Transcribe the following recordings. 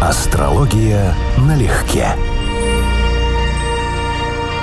Астрология налегке.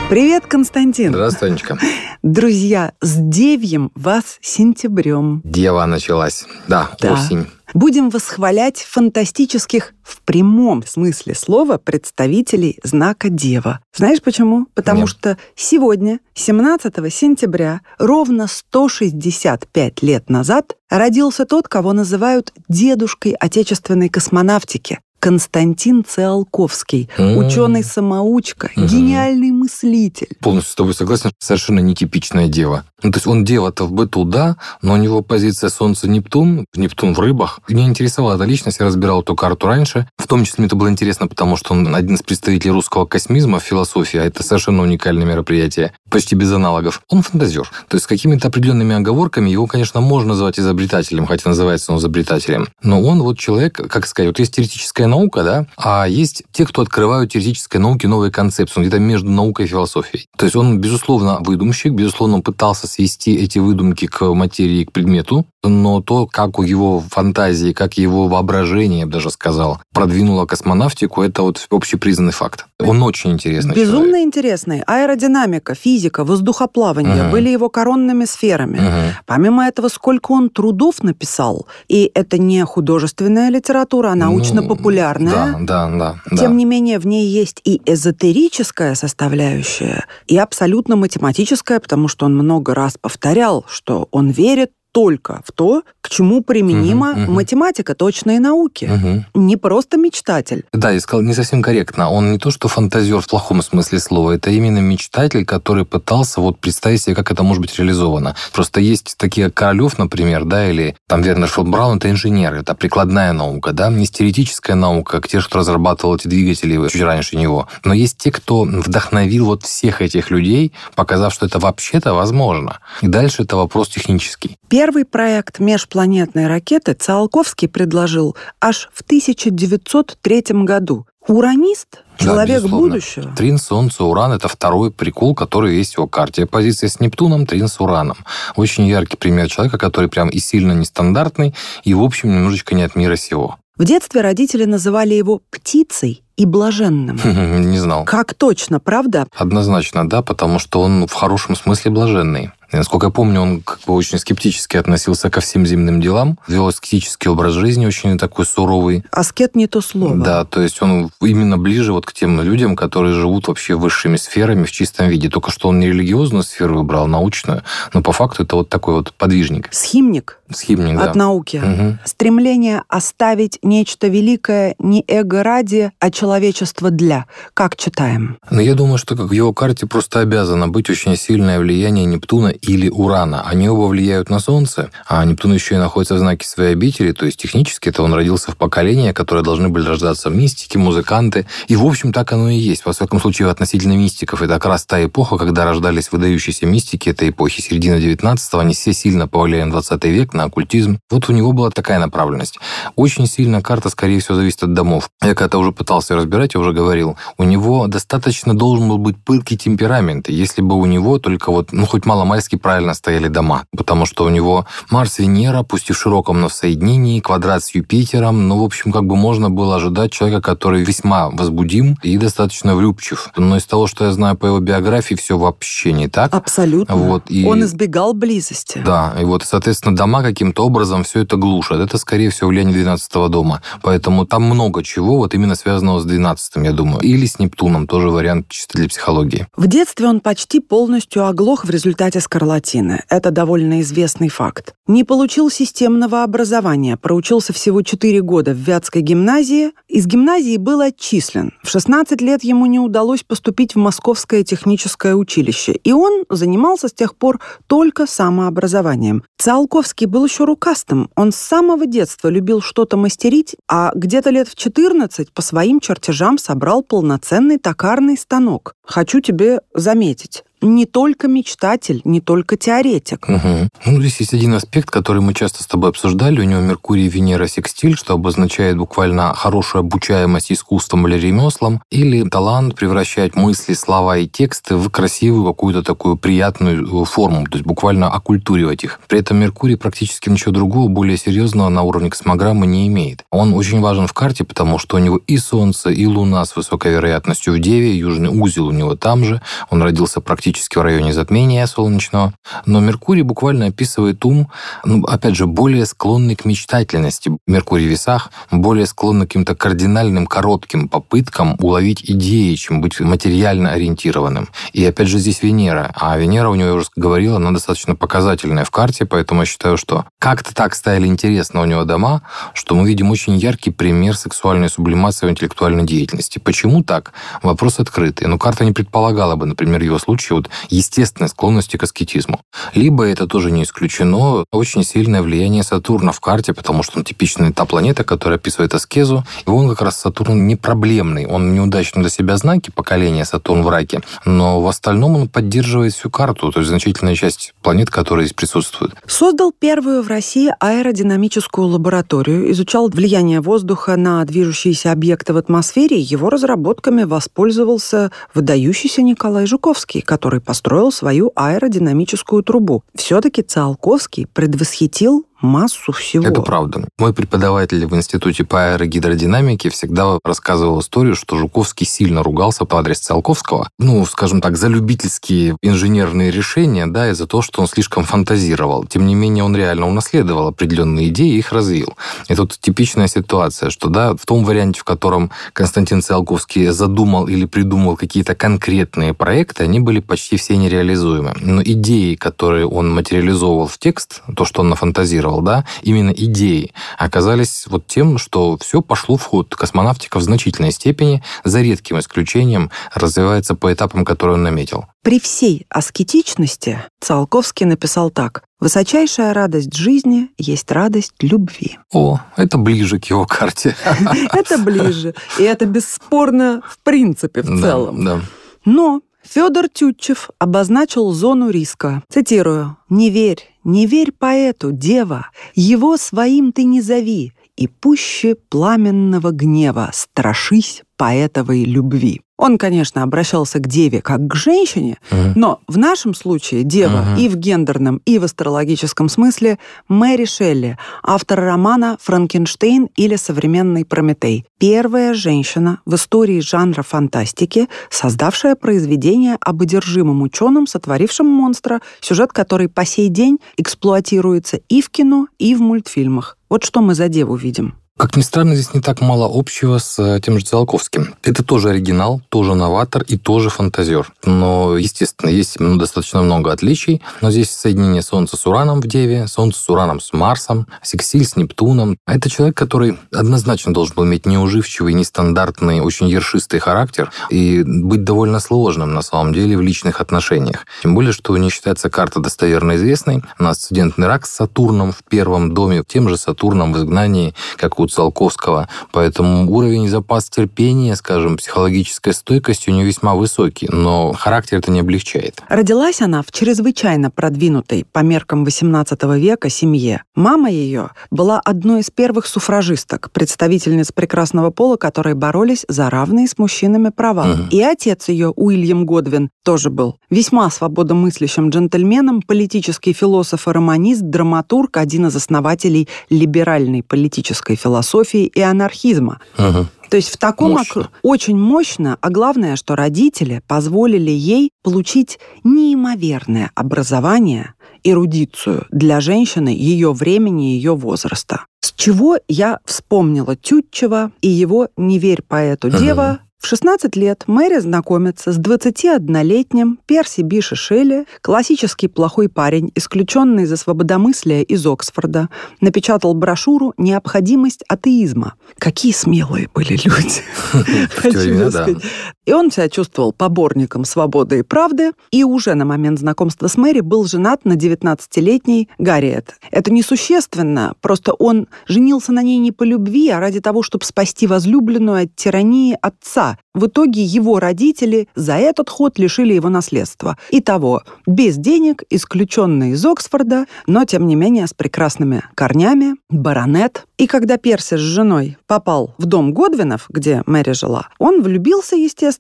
Привет, Константин. Здравствуй, Анечка. Друзья, с девьем вас сентябрем. Дева началась. Да, Да. осень. Будем восхвалять фантастических в прямом смысле слова представителей знака Дева. Знаешь почему? Потому Нет. что сегодня, 17 сентября, ровно 165 лет назад, родился тот, кого называют дедушкой отечественной космонавтики. Константин Циолковский, М. ученый-самоучка, Мгм. гениальный мыслитель. Полностью с тобой согласен, совершенно нетипичная дева. Ну, то есть он дева-то в быту, да, но у него позиция Солнце-Нептун, Нептун в рыбах. Меня интересовала эта личность, я разбирал эту карту раньше. В том числе мне это было интересно, потому что он один из представителей русского космизма в философии, а это совершенно уникальное мероприятие, почти без аналогов. Он фантазер. То есть с какими-то определенными оговорками его, конечно, можно называть изобретателем, хотя называется он изобретателем. Но он вот человек, как сказать, вот есть теоретическая наука, да, а есть те, кто открывают теоретической науке новые концепции, он где-то между наукой и философией. То есть он, безусловно, выдумщик, безусловно, он пытался свести эти выдумки к материи, к предмету, но то, как у его фантазии, как его воображение, я бы даже сказал, продвинуло космонавтику, это вот общепризнанный факт. Он очень интересный Безумно человек. интересный. Аэродинамика, физика, воздухоплавание Мгм. были его коронными сферами. Мгм. Помимо этого, сколько он трудов написал. И это не художественная литература, а научно-популярная. Ну, Да, да, да. да. Тем не менее, в ней есть и эзотерическая составляющая, и абсолютно математическая, потому что он много раз повторял, что он верит только в то, к чему применима Мгм, мгм. математика, точные науки. Мгм. Не просто мечтатель. Да, я сказал не совсем корректно. Он не то, что фантазер в плохом смысле слова, это именно мечтатель, который пытался вот представить себе, как это может быть реализовано. Просто есть такие Королев, например, да, или там Вернер фон Браун, это инженеры, это прикладная наука, да, не теоретическая наука, как те, что разрабатывал эти двигатели чуть раньше него. Но есть те, кто вдохновил вот всех этих людей, показав, что это вообще-то возможно. И дальше это вопрос технический. Первый проект межпланетной ракеты Циолковский предложил аж в 1903 году. Уранист, Да, человек безусловно. будущего. Трин, Солнце, Уран – это второй прикол, который есть в его карте. Позиция с Нептуном, Трин с Ураном. Очень яркий пример человека, который прям и сильно нестандартный, и, в общем, немножечко не от мира сего. В детстве родители называли его птицей и блаженным. Не знал. Как точно, правда? Однозначно, да, потому что он в хорошем смысле блаженный. И, насколько я помню, он как бы очень скептически относился ко всем земным делам, вел аскетический образ жизни, очень такой суровый. Аскет не то слово. Да, то есть он именно ближе вот к тем людям, которые живут вообще высшими сферами в чистом виде. Только что он не религиозную сферу выбрал, а научную, но по факту это вот такой вот подвижник, Схимник схимник, да. от науки. Мгм. Стремление оставить нечто великое не эго ради, а человечество для. Как читаем? Но я думаю, что как в его карте просто обязано быть очень сильное влияние Нептуна или Урана. Они оба влияют на Солнце, а Нептун еще и находится в знаке своей обители, то есть технически это он родился в поколении, которые должны были рождаться мистики, музыканты. И, в общем, так оно и есть. Во всяком случае, относительно мистиков. Это как раз та эпоха, когда рождались выдающиеся мистики этой эпохи, середина 19-го. Они все сильно повлияли на 20 век, на оккультизм. Вот у него была такая направленность. Очень сильно карта, скорее всего, зависит от домов. Я когда-то уже пытался разбирать, я уже говорил, у него достаточно должен был быть пылкий темперамент, если бы у него только вот, ну, хоть мало-мальски правильно стояли дома, потому что у него Марс, Венера, пусть и в широком, но в соединении, квадрат с Юпитером, ну, в общем, как бы можно было ожидать человека, который весьма возбудим и достаточно влюбчив. Но из того, что я знаю по его биографии, все вообще не так. Абсолютно. Вот, и- Он избегал близости. Да, и вот, соответственно, дома каким-то образом все это глушат. Это, скорее всего, влияние 12 дома. Поэтому там много чего, вот именно связанного с 12 я думаю. Или с Нептуном, тоже вариант чисто для психологии. В детстве он почти полностью оглох в результате скарлатины. Это довольно известный факт. Не получил системного образования, проучился всего 4 года в Вятской гимназии. Из гимназии был отчислен. В 16 лет ему не удалось поступить в Московское техническое училище, и он занимался с тех пор только самообразованием. Циолковский был еще рукастым. Он с самого детства любил что-то мастерить, а где-то лет в 14 по своим чертежам собрал полноценный токарный станок. Хочу тебе заметить, не только мечтатель, не только теоретик. Угу. Ну, здесь есть один аспект, который мы часто с тобой обсуждали. У него Меркурий, Венера, секстиль, что обозначает буквально хорошую обучаемость искусством или ремеслом, или талант превращать мысли, слова и тексты в красивую какую-то такую приятную э, форму, то есть буквально оккультуривать их. При этом Меркурий практически ничего другого, более серьезного на уровне космограммы не имеет. Он очень важен в карте, потому что у него и Солнце, и Луна с высокой вероятностью в Деве, южный узел у него там же, он родился практически в районе затмения солнечного. Но Меркурий буквально описывает ум, ну, опять же, более склонный к мечтательности. Меркурий в весах более склонный к каким-то кардинальным, коротким попыткам уловить идеи, чем быть материально ориентированным. И опять же здесь Венера. А Венера, у него, я уже говорил, она достаточно показательная в карте, поэтому я считаю, что как-то так стали интересно у него дома, что мы видим очень яркий пример сексуальной сублимации в интеллектуальной деятельности. Почему так? Вопрос открытый. Но карта не предполагала бы, например, его случае вот естественной склонности к аскетизму. Либо это тоже не исключено, очень сильное влияние Сатурна в карте, потому что он типичная та планета, которая описывает аскезу. И он как раз Сатурн не проблемный. Он неудачный для себя знаки поколения Сатурн в раке, но в остальном он поддерживает всю карту, то есть значительная часть планет, которые здесь присутствуют. Создал первую в России аэродинамическую лабораторию, изучал влияние воздуха на движущиеся объекты в атмосфере. Его разработками воспользовался выдающийся Николай Жуковский, который построил свою аэродинамическую трубу. Все-таки Циолковский предвосхитил массу всего. Это правда. Мой преподаватель в Институте по аэрогидродинамике всегда рассказывал историю, что Жуковский сильно ругался по адрес Циолковского, ну, скажем так, за любительские инженерные решения, да, и за то, что он слишком фантазировал. Тем не менее, он реально унаследовал определенные идеи и их развил. И тут типичная ситуация, что, да, в том варианте, в котором Константин Циолковский задумал или придумал какие-то конкретные проекты, они были почти все нереализуемы. Но идеи, которые он материализовывал в текст, то, что он нафантазировал, рассказывал, да, именно идеи оказались вот тем, что все пошло в ход. Космонавтика в значительной степени, за редким исключением, развивается по этапам, которые он наметил. При всей аскетичности Циолковский написал так. «Высочайшая радость жизни есть радость любви». О, это ближе к его карте. Это ближе. И это бесспорно в принципе, в целом. Но Федор Тютчев обозначил зону риска. Цитирую. «Не верь, не верь поэту, дева, его своим ты не зови, и пуще пламенного гнева страшись поэтовой любви». Он, конечно, обращался к деве как к женщине, угу. но в нашем случае дева угу. и в гендерном, и в астрологическом смысле Мэри Шелли, автор романа «Франкенштейн» или «Современный Прометей». Первая женщина в истории жанра фантастики, создавшая произведение об одержимом ученом, сотворившем монстра, сюжет который по сей день эксплуатируется и в кино, и в мультфильмах. Вот что мы за деву видим. Как ни странно, здесь не так мало общего с э, тем же Циолковским. Это тоже оригинал, тоже новатор и тоже фантазер. Но, естественно, есть ну, достаточно много отличий. Но здесь соединение Солнца с Ураном в Деве, Солнце с Ураном с Марсом, Сексиль с Нептуном. А это человек, который однозначно должен был иметь неуживчивый, нестандартный, очень ершистый характер и быть довольно сложным, на самом деле, в личных отношениях. Тем более, что не считается карта достоверно известной. У нас асцендентный рак с Сатурном в первом доме, тем же Сатурном в изгнании, как у у Циолковского. Поэтому уровень запас терпения, скажем, психологической стойкости у нее весьма высокий, но характер это не облегчает. Родилась она в чрезвычайно продвинутой по меркам XVIII века семье. Мама ее была одной из первых суфражисток, представительниц прекрасного пола, которые боролись за равные с мужчинами права. Угу. И отец ее, Уильям Годвин, тоже был весьма свободомыслящим джентльменом, политический философ и романист, драматург, один из основателей либеральной политической философии философии и анархизма. Ага. То есть в таком мощно. Ок... очень мощно, а главное, что родители позволили ей получить неимоверное образование, эрудицию для женщины ее времени, ее возраста. С чего я вспомнила Тютчева и его «Не верь поэту, дева», в 16 лет Мэри знакомится с 21-летним Перси Биши Шелли, классический плохой парень, исключенный за свободомыслие из Оксфорда, напечатал брошюру «Необходимость атеизма». Какие смелые были люди. Хочу сказать. И он себя чувствовал поборником свободы и правды, и уже на момент знакомства с Мэри был женат на 19-летней Гарриет. Это несущественно, просто он женился на ней не по любви, а ради того, чтобы спасти возлюбленную от тирании отца. В итоге его родители за этот ход лишили его наследства. Итого, без денег, исключенный из Оксфорда, но, тем не менее, с прекрасными корнями, баронет. И когда Перси с женой попал в дом Годвинов, где Мэри жила, он влюбился, естественно,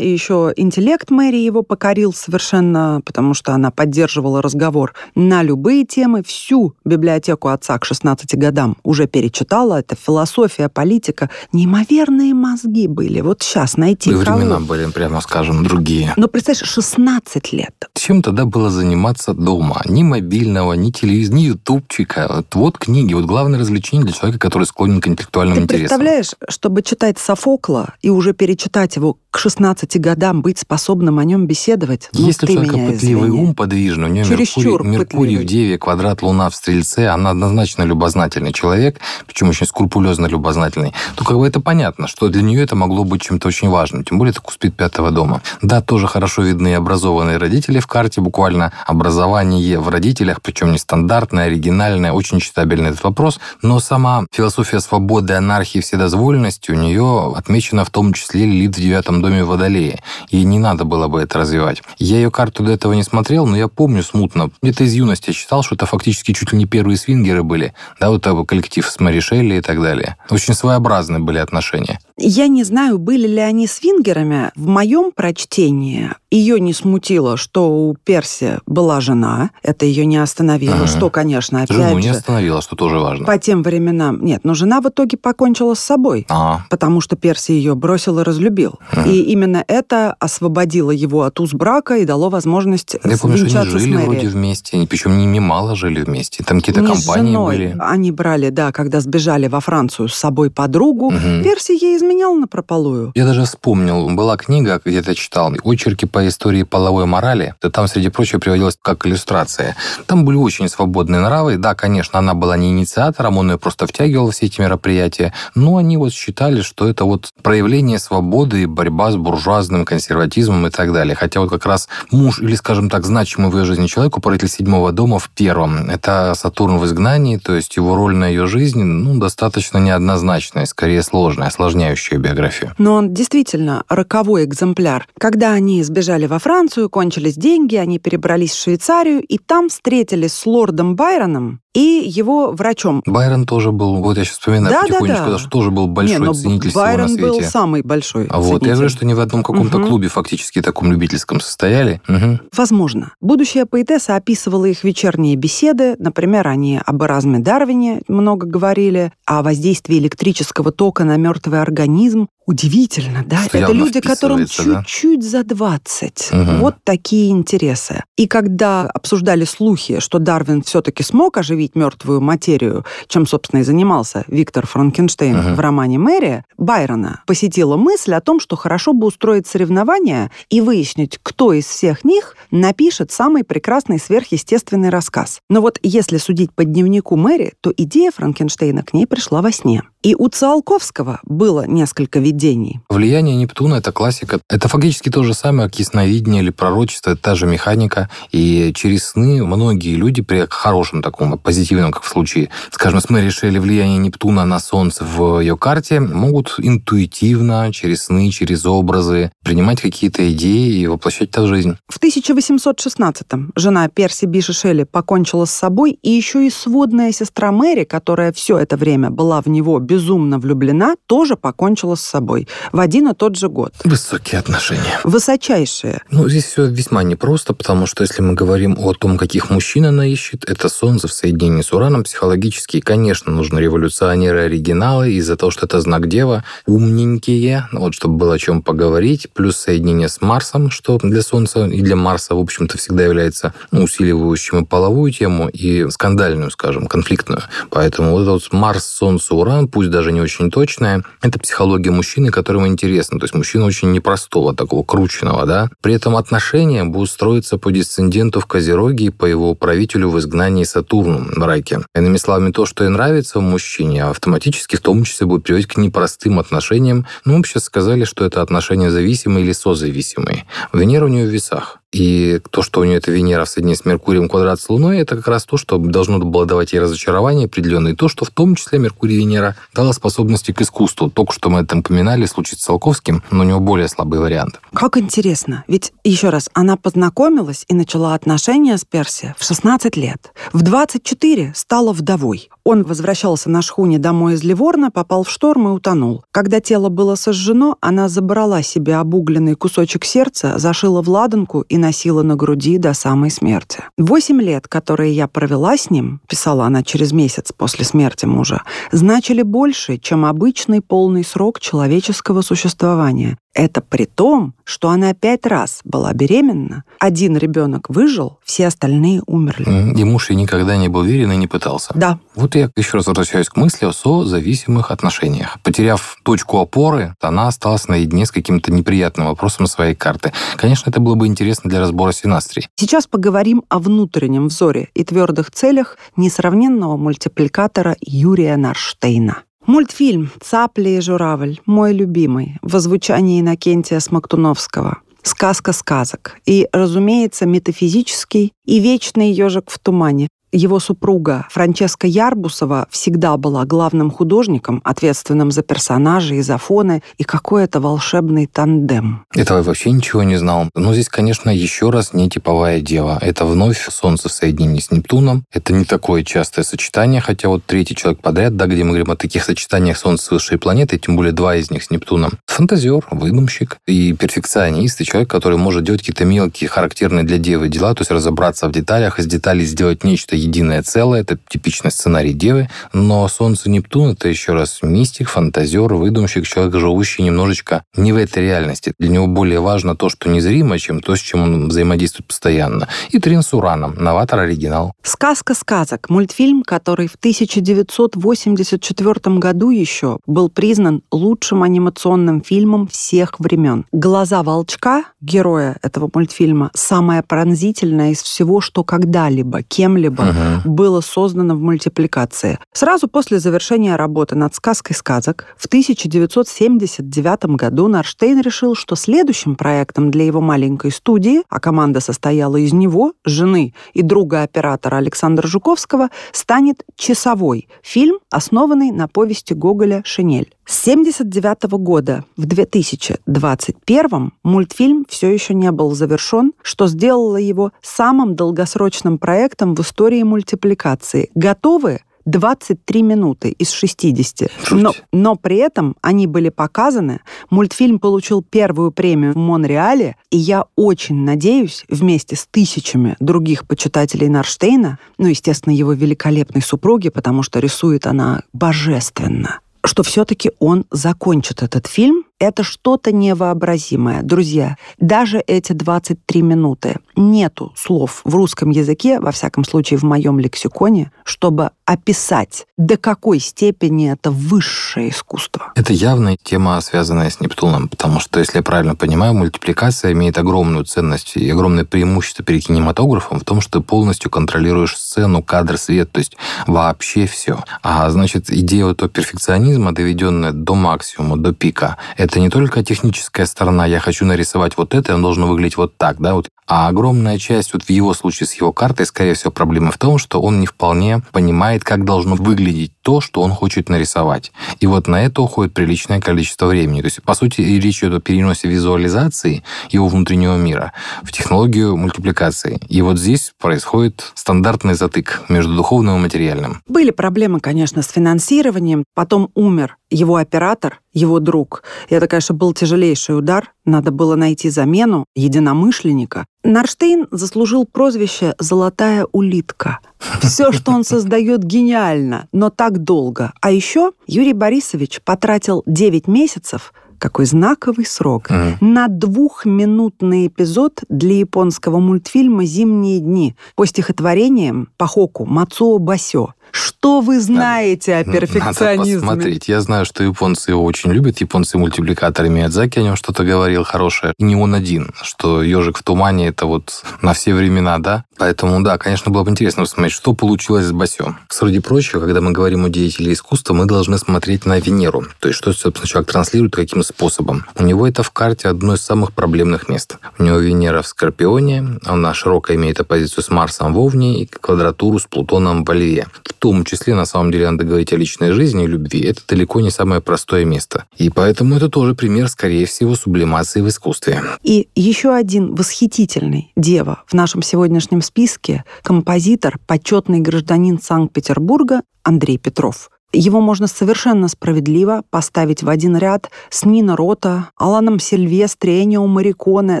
и еще интеллект Мэри его покорил совершенно, потому что она поддерживала разговор на любые темы. Всю библиотеку отца к 16 годам уже перечитала. Это философия, политика. Неимоверные мозги были. Вот сейчас найти И времена были, прямо скажем, другие. Но представляешь, 16 лет. Чем тогда было заниматься дома? Ни мобильного, ни телевизора, ни ютубчика. Вот, вот книги, вот главное развлечение для человека, который склонен к интеллектуальным Ты интересам. представляешь, чтобы читать Софокла и уже перечитать его к 16 годам, быть способным о нем беседовать? Ну, Если у ты человека меня пытливый извини. ум подвижный, у него Чересчур Меркурий, Меркурий в. Деве, квадрат Луна в Стрельце, она однозначно любознательный человек, причем очень скрупулезно любознательный, то как бы это понятно, что для нее это могло быть чем-то очень важным, тем более это куспит пятого дома. Да, тоже хорошо видны образованные родители в карте, буквально образование в родителях, причем нестандартное, оригинальное, очень читабельный этот вопрос, но сама философия свободы, анархии, вседозволенности у нее отмечена в том числе Лилит в девятом доме Водолея. Ей не надо было бы это развивать. Я ее карту до этого не смотрел, но я помню смутно. Где-то из юности я читал, что это фактически чуть ли не первые свингеры были. Да, вот это коллектив с Мэри Шелли и так далее. Очень своеобразные были отношения. Я не знаю, были ли они свингерами. В моем прочтении ее не смутило, что у Перси была жена. Это ее не остановило. Ага. Что, конечно, опять Жену не же, остановила, что тоже важно. по тем временам... Нет, но жена в итоге покончила с собой. А, Потому что Перси ее бросил и разлюбил. Мгм. И именно это освободило его от уз брака и дало возможность я помню, что они с жили вроде вместе, причем не немало жили вместе. Там какие-то Не с компании женой. были. Они брали, да, когда сбежали во Францию с собой подругу. Мгм. Перси ей изменял напропалую. Я даже вспомнил, была книга, где-то читал, «Очерки по истории половой морали». Там, среди прочего, приводилось как иллюстрация. Там были очень свободные нравы. Да, конечно, она была не инициатором, он ее просто втягивал в все эти мероприятия. Но они вот считали, что это вот проявление свободы и борьба с буржуазным консерватизмом и так далее. Хотя вот как раз муж, или, скажем так, значимый в ее жизни человек, управитель седьмого дома в первом, это Сатурн в изгнании, то есть его роль на ее жизни, ну, достаточно неоднозначная, скорее сложная, осложняющая биографию. Но он действительно роковой экземпляр. Когда они сбежали во Францию, кончились деньги, они перебрались в Швейцарию, и там встретились с лордом Байроном и его врачом. Байрон тоже был, вот я сейчас вспоминаю Да, потихонечку, да. да, что тоже был большой Не, но ценитель Байрон всего на был свете. самый большой А вот, я говорю, что не в одном каком-то Мгм. клубе фактически таком любительском состояли. Мгм. Возможно. Будущая поэтесса описывала их вечерние беседы. Например, они об Эразме Дарвине много говорили, о воздействии электрического тока на мертвый организм. Удивительно, да? Что Это люди, которым вписывается, да? чуть-чуть за 20. Мгм. Вот такие интересы. И когда обсуждали слухи, что Дарвин все-таки смог оживить мертвую материю, чем, собственно, и занимался Виктор Франкенштейн Мгм. в романе «Мэри», Байрона посетила мысль о том, что хорошо бы устроить соревнования и выяснить, кто из всех них напишет самый прекрасный сверхъестественный рассказ. Но вот если судить по дневнику Мэри, то идея Франкенштейна к ней пришла во сне. И у Циолковского было несколько видений. Влияние Нептуна — это классика. Это фактически то же самое, как ясновидение или пророчество, это та же механика. И через сны многие люди при хорошем таком, позитивном, как в случае, скажем, с Мэри Шелли, влияние Нептуна на Солнце в ее карте, могут интуитивно, через сны, через образы принимать какие-то идеи и воплощать это в жизнь. В 1816-м жена Перси Биши Шелли покончила с собой, и еще и сводная сестра Мэри, которая все это время была в него безумно влюблена, тоже покончила с собой в один и тот же год. Высокие отношения. Высочайшие. Ну, здесь все весьма непросто, потому что если мы говорим о том, каких мужчин она ищет, это Солнце в соединении с Ураном психологически, конечно, нужны революционеры-оригиналы из-за того, что это знак Дева, умненькие, вот, чтобы было о чем поговорить, плюс соединение с Марсом, что для Солнца и для Марса, в общем-то, всегда является ну, усиливающим и половую тему, и скандальную, скажем, конфликтную. Поэтому вот этот вот Марс, Солнце, Уран, пусть даже не очень точная. Это психология мужчины, которому интересно. То есть мужчина очень непростого, такого крученного, да. При этом отношения будут строиться по дисценденту в Козероге и по его правителю в изгнании Сатурну в раке. Иными словами, то, что и нравится в мужчине, автоматически в том числе будет приводить к непростым отношениям. Ну, мы сейчас сказали, что это отношения зависимые или созависимые. Венера у нее в весах. И то, что у нее это Венера в соединении с Меркурием квадрат с Луной, это как раз то, что должно было давать ей разочарование определенное. И то, что в том числе Меркурий Венера дала способности к искусству. Только что мы это упоминали, случай с Циолковским, но у него более слабый вариант. Как интересно. Ведь, еще раз, она познакомилась и начала отношения с Перси в 16 лет. В 24 стала вдовой. Он возвращался на шхуне домой из Ливорна, попал в шторм и утонул. Когда тело было сожжено, она забрала себе обугленный кусочек сердца, зашила в ладанку и носила на груди до самой смерти. Восемь лет, которые я провела с ним, писала она через месяц после смерти мужа, значили больше, чем обычный полный срок человеческого существования. Это при том, что она пять раз была беременна, один ребенок выжил, все остальные умерли. И муж ей никогда не был верен и не пытался. Да. Вот я еще раз возвращаюсь к мысли о созависимых отношениях. Потеряв точку опоры, она осталась наедине с каким-то неприятным вопросом своей карты. Конечно, это было бы интересно для разбора синастрий. Сейчас поговорим о внутреннем взоре и твердых целях несравненного мультипликатора Юрия Нарштейна. Мультфильм «Цапли и журавль» мой любимый, в озвучании Иннокентия Смоктуновского. Сказка сказок. И, разумеется, метафизический и вечный ежик в тумане его супруга Франческа Ярбусова всегда была главным художником, ответственным за персонажей и за фоны, и какой-то волшебный тандем. Этого вообще ничего не знал. Но здесь, конечно, еще раз не типовая дева. Это вновь Солнце в соединении с Нептуном. Это не такое частое сочетание, хотя вот третий человек подряд, да, где мы говорим о таких сочетаниях Солнца с высшей планетой, тем более два из них с Нептуном. Фантазер, выдумщик и перфекционист, и человек, который может делать какие-то мелкие, характерные для девы дела, то есть разобраться в деталях, из деталей сделать нечто единое целое, это типичный сценарий Девы, но Солнце Нептун — это еще раз мистик, фантазер, выдумщик, человек, живущий немножечко не в этой реальности. Для него более важно то, что незримо, чем то, с чем он взаимодействует постоянно. И Трин с Ураном, новатор оригинал. «Сказка сказок» — мультфильм, который в 1984 году еще был признан лучшим анимационным фильмом всех времен. «Глаза волчка», героя этого мультфильма, самая пронзительная из всего, что когда-либо, кем-либо uh-huh. было создано в мультипликации. Сразу после завершения работы над сказкой сказок в 1979 году Нарштейн решил, что следующим проектом для его маленькой студии, а команда состояла из него, жены и друга оператора Александра Жуковского, станет «Часовой» — фильм, основанный на повести Гоголя «Шинель». С 1979 года в 2021 мультфильм все еще не был завершен, что сделало его самым долгосрочным проектом в истории мультипликации. Готовы 23 минуты из 60. Но, но при этом они были показаны. Мультфильм получил первую премию в Монреале, и я очень надеюсь, вместе с тысячами других почитателей Нарштейна, ну, естественно, его великолепной супруги, потому что рисует она божественно, что все-таки он закончит этот фильм. Это что-то невообразимое. Друзья, даже эти 23 минуты нету слов в русском языке, во всяком случае в моем лексиконе, чтобы описать, до какой степени это высшее искусство. Это явная тема, связанная с Нептуном, потому что, если я правильно понимаю, мультипликация имеет огромную ценность и огромное преимущество перед кинематографом в том, что ты полностью контролируешь сцену, кадр, свет, то есть вообще все. А значит, идея этого перфекционизма, доведенная до максимума, до пика, это не только техническая сторона, я хочу нарисовать вот это, он должен выглядеть вот так, да, вот а огромная часть, вот в его случае с его картой, скорее всего, проблема в том, что он не вполне понимает, как должно выглядеть то, что он хочет нарисовать. И вот на это уходит приличное количество времени. То есть, по сути, речь идет о переносе визуализации его внутреннего мира в технологию мультипликации. И вот здесь происходит стандартный затык между духовным и материальным. Были проблемы, конечно, с финансированием. Потом умер его оператор, его друг. И это, конечно, был тяжелейший удар. Надо было найти замену единомышленника. Нарштейн заслужил прозвище «золотая улитка». Все, что он создает, гениально, но так долго. А еще Юрий Борисович потратил 9 месяцев какой знаковый срок, mm. на двухминутный эпизод для японского мультфильма «Зимние дни» по стихотворениям Пахоку Мацуо Басё. Что вы знаете о перфекционизме? Надо посмотреть. Я знаю, что японцы его очень любят. Японцы-мультипликаторы Миядзаки о нем что-то говорил хорошее. И не он один, что «Ежик в тумане» — это вот на все времена, да? Поэтому, да, конечно, было бы интересно посмотреть, что получилось с Басё. Среди прочего, когда мы говорим о деятеле искусства, мы должны смотреть на Венеру. То есть, что, собственно, человек транслирует, каким способом. У него это в карте одно из самых проблемных мест. У него Венера в Скорпионе, она широко имеет оппозицию с Марсом в Овне и квадратуру с Плутоном в Льве. Том числе, на самом деле, надо говорить о личной жизни и любви. Это далеко не самое простое место. И поэтому это тоже пример, скорее всего, сублимации в искусстве. И еще один восхитительный дева в нашем сегодняшнем списке – композитор, почетный гражданин Санкт-Петербурга Андрей Петров. Его можно совершенно справедливо поставить в один ряд с Нино Рота, Аланом Сильвестре, Энио Мариконе,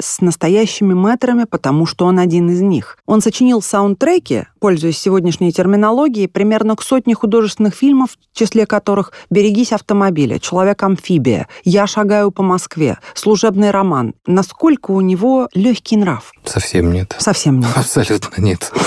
с настоящими мэтрами, потому что он один из них. Он сочинил саундтреки, пользуясь сегодняшней терминологией, примерно к сотне художественных фильмов, в числе которых «Берегись автомобиля», «Человек-амфибия», «Я шагаю по Москве», «Служебный роман». Насколько у него легкий нрав? Совсем нет. Совсем нет. Абсолютно нет.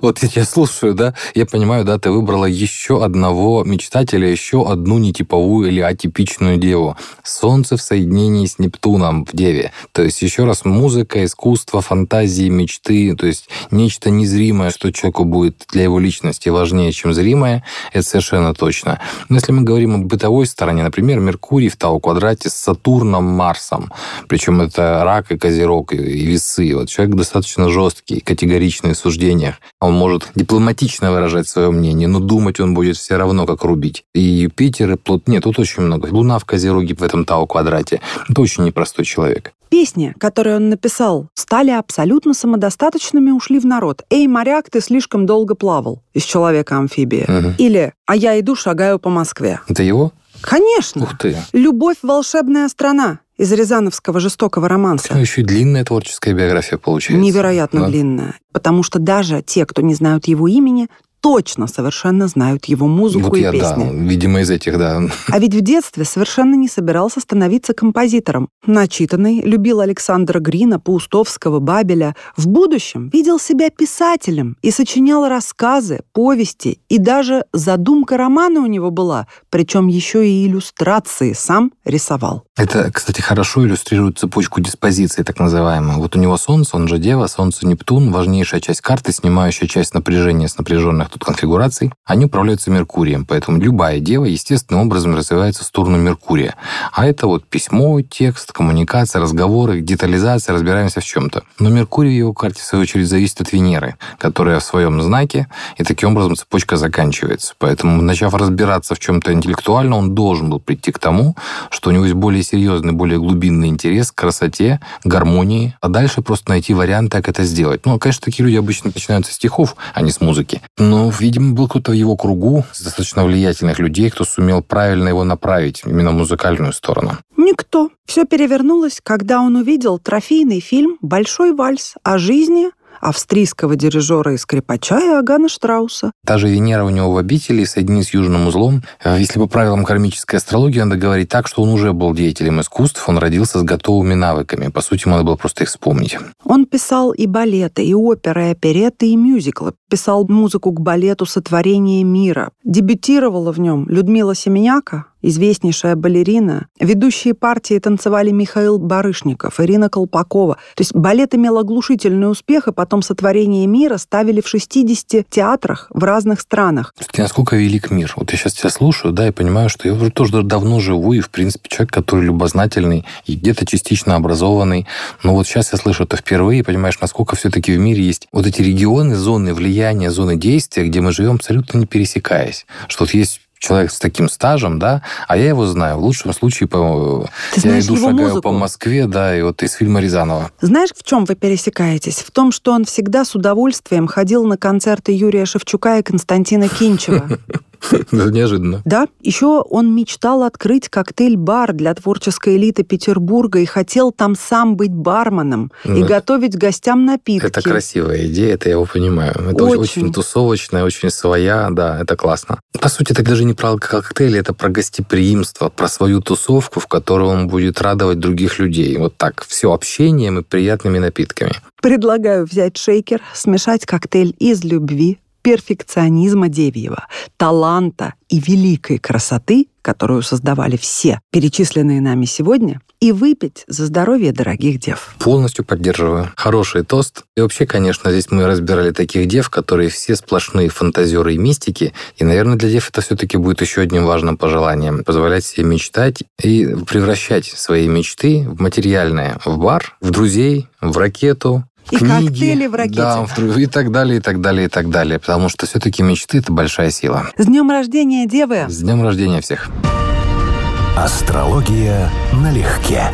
Вот я слушаю, да, я понимаю, да, ты выбрала еще одного мечтателя, еще одну нетиповую или атипичную деву. Солнце в соединении с Нептуном в Деве. То есть, еще раз, музыка, искусство, фантазии, мечты, то есть нечто незримое, что человеку будет для его личности важнее, чем зримое, это совершенно точно. Но если мы говорим о бытовой стороне, например, Меркурий в Тау-квадрате с Сатурном, Марсом, причем это рак и козерог, и весы. Вот человек достаточно жесткий, категоричный в суждениях. Он может дипломатично выражать свое мнение, но думать он будет все равно, как рубить. И Юпитер, и Плут... Нет, тут очень много. Луна в Козероге в этом Тау-квадрате. Это очень непростой человек. Песни, которые он написал, стали абсолютно самодостаточными, ушли в народ. «Эй, моряк, ты слишком долго плавал» из «Человека-амфибия». Угу. Или «А я иду, шагаю по Москве». Это его? Конечно. Ух ты. «Любовь – волшебная страна» из рязановского жестокого романса. Еще и длинная творческая биография получается. Невероятно да? длинная. Потому что даже те, кто не знают его имени, точно совершенно знают его музыку вот и я, песни. Да, видимо, из этих, да. А ведь в детстве совершенно не собирался становиться композитором. Начитанный, любил Александра Грина, Паустовского, Бабеля. В будущем видел себя писателем и сочинял рассказы, повести, и даже задумка романа у него была, причем еще и иллюстрации сам рисовал. Это, кстати, хорошо иллюстрирует цепочку диспозиции, так называемую. Вот у него Солнце, он же Дева, Солнце Нептун, важнейшая часть карты, снимающая часть напряжения с напряженных тут конфигураций, они управляются Меркурием, поэтому любая дева естественным образом развивается в сторону Меркурия. А это вот письмо, текст, коммуникация, разговоры, детализация, разбираемся в чем-то. Но Меркурий в его карте, в свою очередь, зависит от Венеры, которая в своем знаке, и таким образом цепочка заканчивается. Поэтому, начав разбираться в чем-то интеллектуально, он должен был прийти к тому, что у него есть более серьезный, более глубинный интерес к красоте, гармонии, а дальше просто найти варианты, как это сделать. Ну, конечно, такие люди обычно начинают со стихов, а не с музыки. Но ну, видимо, был кто-то в его кругу, достаточно влиятельных людей, кто сумел правильно его направить, именно в музыкальную сторону. Никто. Все перевернулось, когда он увидел трофейный фильм «Большой вальс» о жизни австрийского дирижера и скрипача Иоганна Штрауса. Та же Венера у него в обители соединена с южным узлом. Если по правилам кармической астрологии, надо говорить так, что он уже был деятелем искусств, он родился с готовыми навыками. По сути, надо было просто их вспомнить. Он писал и балеты, и оперы, и опереты, и мюзиклы. Писал музыку к балету «Сотворение мира». Дебютировала в нем Людмила Семеняка, известнейшая балерина. Ведущие партии танцевали Михаил Барышников, Ирина Колпакова. То есть балет имел оглушительный успех, и потом «Сотворение мира» ставили в 60 театрах в разных странах. Кстати, насколько велик мир? Вот я сейчас тебя слушаю, да, и понимаю, что я уже тоже давно живу, и, в принципе, человек, который любознательный и где-то частично образованный. Но вот сейчас я слышу это впервые, и понимаешь, насколько все-таки в мире есть вот эти регионы, зоны влияния, зоны действия, где мы живем абсолютно не пересекаясь. Что вот есть человек с таким стажем, да, а я его знаю. В лучшем случае по... Ты я иду, шагаю музыку. по Москве, да, и вот из фильма Рязанова. Знаешь, в чем вы пересекаетесь? В том, что он всегда с удовольствием ходил на концерты Юрия Шевчука и Константина Кинчева. Неожиданно. Да. Еще он мечтал открыть коктейль-бар для творческой элиты Петербурга и хотел там сам быть барменом ну, и готовить гостям напитки. Это красивая идея, это я его понимаю. Это очень, очень тусовочная, очень своя, да, это классно. По сути, это даже не про коктейли, это про гостеприимство, про свою тусовку, в которой он будет радовать других людей. Вот так, все общением и приятными напитками. Предлагаю взять шейкер, смешать коктейль из любви, перфекционизма девьего, таланта и великой красоты, которую создавали все перечисленные нами сегодня, и выпить за здоровье дорогих дев. Полностью поддерживаю. Хороший тост. И вообще, конечно, здесь мы разбирали таких дев, которые все сплошные фантазеры и мистики. И, наверное, для дев это все-таки будет еще одним важным пожеланием. Позволять себе мечтать и превращать свои мечты в материальное. В бар, в друзей, в ракету, и книги, коктейли в ракете. Да, и так далее, и так далее, и так далее. Потому что все-таки мечты – это большая сила. С днем рождения, девы! С днем рождения всех! Астрология налегке.